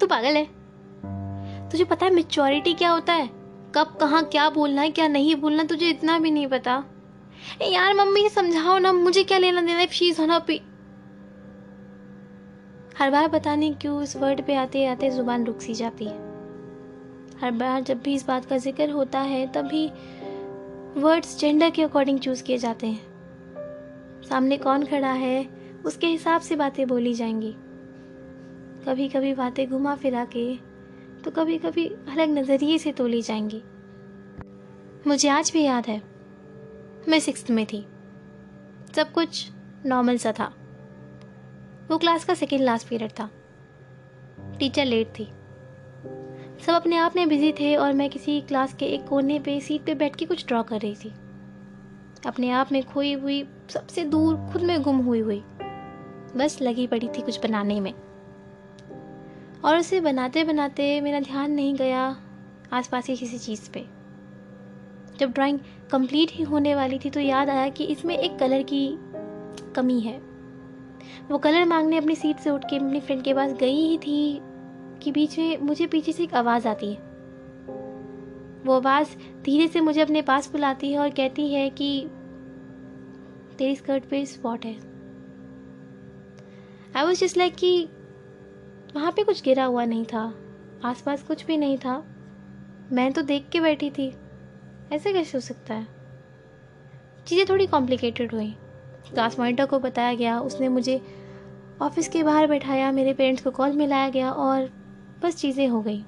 तू पागल है। तुझे पता है मेच्योरिटी क्या होता है? कब, कहाँ, क्या बोलना है, क्या नहीं बोलना तुझे इतना भी नहीं पता। ए यार, मम्मी, समझाओ ना, मुझे क्या लेना देना शी होना पी। हर बार बताने क्यों इस वर्ड पे आते आते ज़ुबान रुक सी जाती है। हर बार जब भी इस बात का ज़िक्र होता है, तभी वर्ड्स जेंडर के अकॉर्डिंग चूज़ किए जाते हैं। सामने कौन खड़ा है, उसके हिसाब से बातें बोली जाएँगी। कभी कभी बातें घुमा फिरा के तो कभी कभी अलग नज़रिए से तोली जाएँगी। मुझे आज भी याद है, मैं सिक्स में थी। सब कुछ नॉर्मल सा था। वो क्लास का सेकेंड लास्ट पीरियड था। टीचर लेट थी। सब अपने आप में बिज़ी थे और मैं किसी क्लास के एक कोने पे सीट पे बैठ के कुछ ड्रॉ कर रही थी। अपने आप में खोई हुई, सबसे दूर खुद में गुम हुई हुई। बस लगी पड़ी थी कुछ बनाने में। और उसे बनाते बनाते मेरा ध्यान नहीं गया आसपास की किसी चीज़ पे। जब ड्राइंग कंप्लीट ही होने वाली थी तो याद आया कि इसमें एक कलर की कमी है। वो कलर मांगने अपनी सीट से उठ के अपनी फ्रेंड के पास गई ही थी। कि बीच में मुझे पीछे से एक आवाज़ आती है। वो आवाज़ धीरे से मुझे अपने पास बुलाती है और कहती है कि तेरी स्कर्ट पे स्पॉट है। आई वॉज़ जस्ट लाइक कि वहाँ पे कुछ गिरा हुआ नहीं था, आसपास कुछ भी नहीं था। मैं तो देख के बैठी थी। ऐसे कैसे हो सकता है? चीज़ें थोड़ी कॉम्प्लिकेटेड हुई। क्लास मॉनिटर को बताया गया, उसने मुझे ऑफ़िस के बाहर बैठाया, मेरे पेरेंट्स को कॉल मिलाया गया और बस चीज़ें हो गई।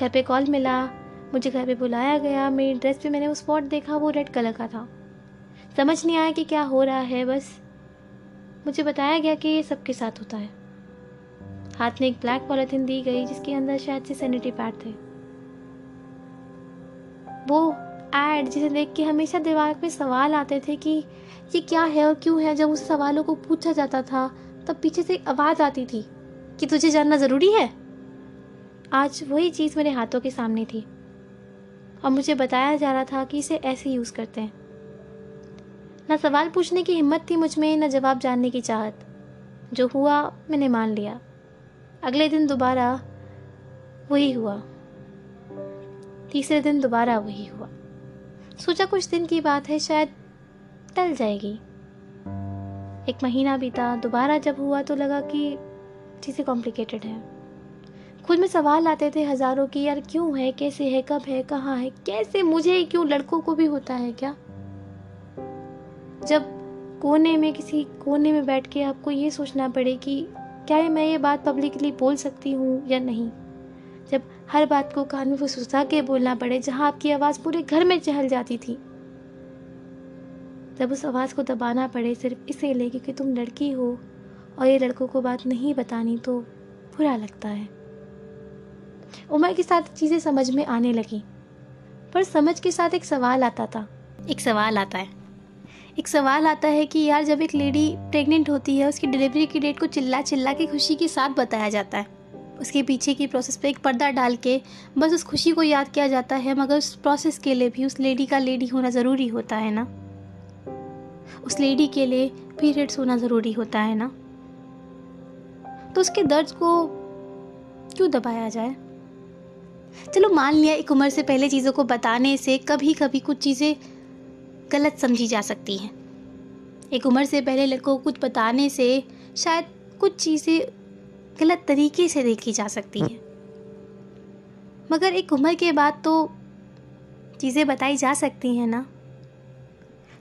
घर पे कॉल मिला, मुझे घर पे बुलाया गया, मेरी ड्रेस पे मैंने वो स्पॉट देखा, वो रेड कलर का था। समझ नहीं आया कि क्या हो रहा है, बस मुझे बताया गया कि ये सबके साथ होता है। हाथ में एक ब्लैक पॉलिथीन दी गई, जिसके अंदर शायद से सैनिटरी पैड थे। वो एड जिसे देख के हमेशा दिमाग में सवाल आते थे कि ये क्या है और क्यों है, जब उस सवालों को पूछा जाता था, तब पीछे से आवाज़ आती थी। कि तुझे जानना ज़रूरी है? आज वही चीज़ मेरे हाथों के सामने थी। और मुझे बताया जा रहा था कि इसे ऐसे यूज़ करते हैं। ना सवाल पूछने की हिम्मत थी मुझमें, ना जवाब जानने की चाहत। जो हुआ, मैंने मान लिया। अगले दिन दोबारा वही हुआ। तीसरे दिन दोबारा वही हुआ। सोचा कुछ दिन की बात है, शायद टल जाएगी। एक महीना बीता, दोबारा जब हुआ तो लगा कि चीज़ें कॉम्प्लिकेटेड हैं। खुद में सवाल आते थे हज़ारों की यार क्यों है, कैसे है, कब है, कहाँ है, कैसे, मुझे क्यों, लड़कों को भी होता है क्या? जब कोने में किसी कोने में बैठ के आपको ये सोचना पड़े कि क्या है मैं ये बात पब्लिकली बोल सकती हूँ या नहीं? जब हर बात को कान में फुसफुसा के बोलना पड़े, जहाँ आपकी आवाज़ पूरे घर में चहल जाती थी। जब उस आवाज़ को दबाना पड़े, सिर्फ़ इसीलिए क्योंकि तुम लड़की हो और ये लड़कों को बात नहीं बतानी तो बुरा लगता है। उम्र के साथ चीज़ें समझ में आने लगी, पर समझ के साथ एक सवाल आता था। एक सवाल आता है। एक सवाल आता है कि यार जब एक लेडी प्रेग्नेंट होती है, उसकी डिलीवरी की डेट को चिल्ला चिल्ला के खुशी के साथ बताया जाता है। उसके पीछे की प्रोसेस पे एक पर्दा डाल के बस उस खुशी को याद किया जाता है, मगर उस प्रोसेस के लिए भी उस लेडी का लेडी होना ज़रूरी होता है ना? उस लेडी के लिए पीरियड्स होना ज़रूरी होता है ना? तो उसके दर्द को क्यों दबाया जाए? चलो मान लिया एक उम्र से पहले चीज़ों को बताने से कभी कभी कुछ चीज़ें गलत समझी जा सकती हैं। एक उम्र से पहले लड़कों को कुछ बताने से शायद कुछ चीज़ें गलत तरीके से देखी जा सकती हैं। मगर एक उम्र के बाद तो चीज़ें बताई जा सकती हैं ना।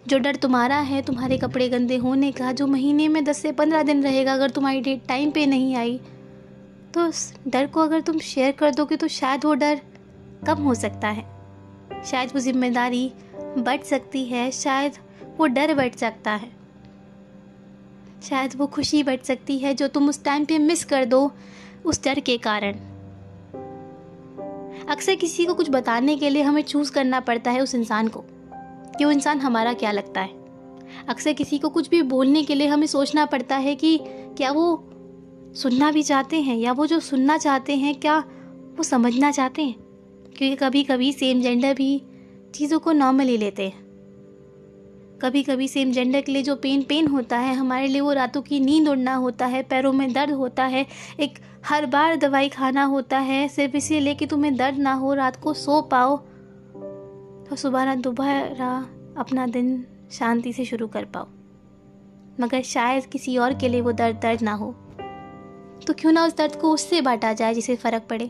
जो डर तुम्हारा है, तुम्हारे कपड़े गंदे होने का, जो महीने में दस से पंद्रह दिन रहेगा, अगर तुम्हारी डेट टाइम पे नहीं आई तो उस डर को अगर तुम शेयर कर दोगे तो शायद वो डर कम हो सकता है। शायद वो ज़िम्मेदारी बढ़ सकती है, शायद वो डर बढ़ सकता है। शायद वो खुशी बढ़ सकती है, जो तुम उस टाइम पे मिस कर दो, उस डर के कारण। अक्सर किसी को कुछ बताने के लिए हमें चूज़ करना पड़ता है उस इंसान को। कि वो इंसान हमारा क्या लगता है? अक्सर किसी को कुछ भी बोलने के लिए हमें सोचना पड़ता है कि क्या वो सुनना भी चाहते हैं, या वो जो सुनना चाहते हैं, क्या वो समझना चाहते हैं? क्योंकि कभी कभी सेम जेंडर भी चीज़ों को नॉर्मली लेते हैं। कभी कभी सेम जेंडर के लिए जो पेन पेन होता है, हमारे लिए वो रातों की नींद उड़ना होता है, पैरों में दर्द होता है, एक हर बार दवाई खाना होता है, सिर्फ़ इसीलिए कि तुम्हें दर्द ना हो, रात को सो पाओ तो सुबह दोबारा अपना दिन शांति से शुरू कर पाओ। मगर शायद किसी और के लिए वो दर्द दर्द ना हो। तो क्यों ना उस दर्द को उससे बांटा जाए जिसे फ़र्क पड़े?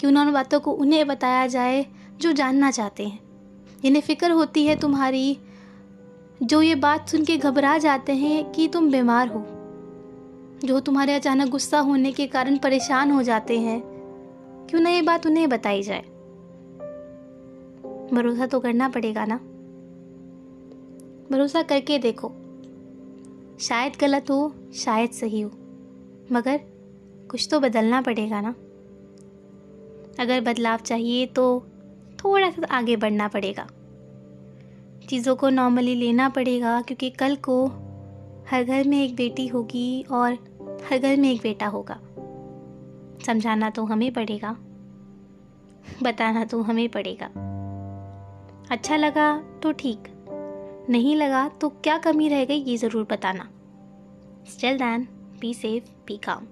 क्यों ना उन बातों को उन्हें बताया जाए जो जानना चाहते हैं? जिन्हें फ़िक्र होती है तुम्हारी, जो ये बात सुन के घबरा जाते हैं कि तुम बीमार हो। जो तुम्हारे अचानक गुस्सा होने के कारण परेशान हो जाते हैं। क्यों ना ये बात उन्हें बताई जाए? भरोसा तो करना पड़ेगा ना? भरोसा करके देखो। शायद गलत हो, शायद सही हो, मगर कुछ तो बदलना पड़ेगा ना? अगर बदलाव चाहिए तो थोड़ा सा आगे बढ़ना पड़ेगा। चीज़ों को नॉर्मली लेना पड़ेगा, क्योंकि कल को हर घर में एक बेटी होगी और हर घर में एक बेटा होगा। समझाना तो हमें पड़ेगा, बताना तो हमें पड़ेगा। अच्छा लगा तो ठीक। नहीं लगा तो क्या कमी रह गई ये ज़रूर बताना। Still then be safe be calm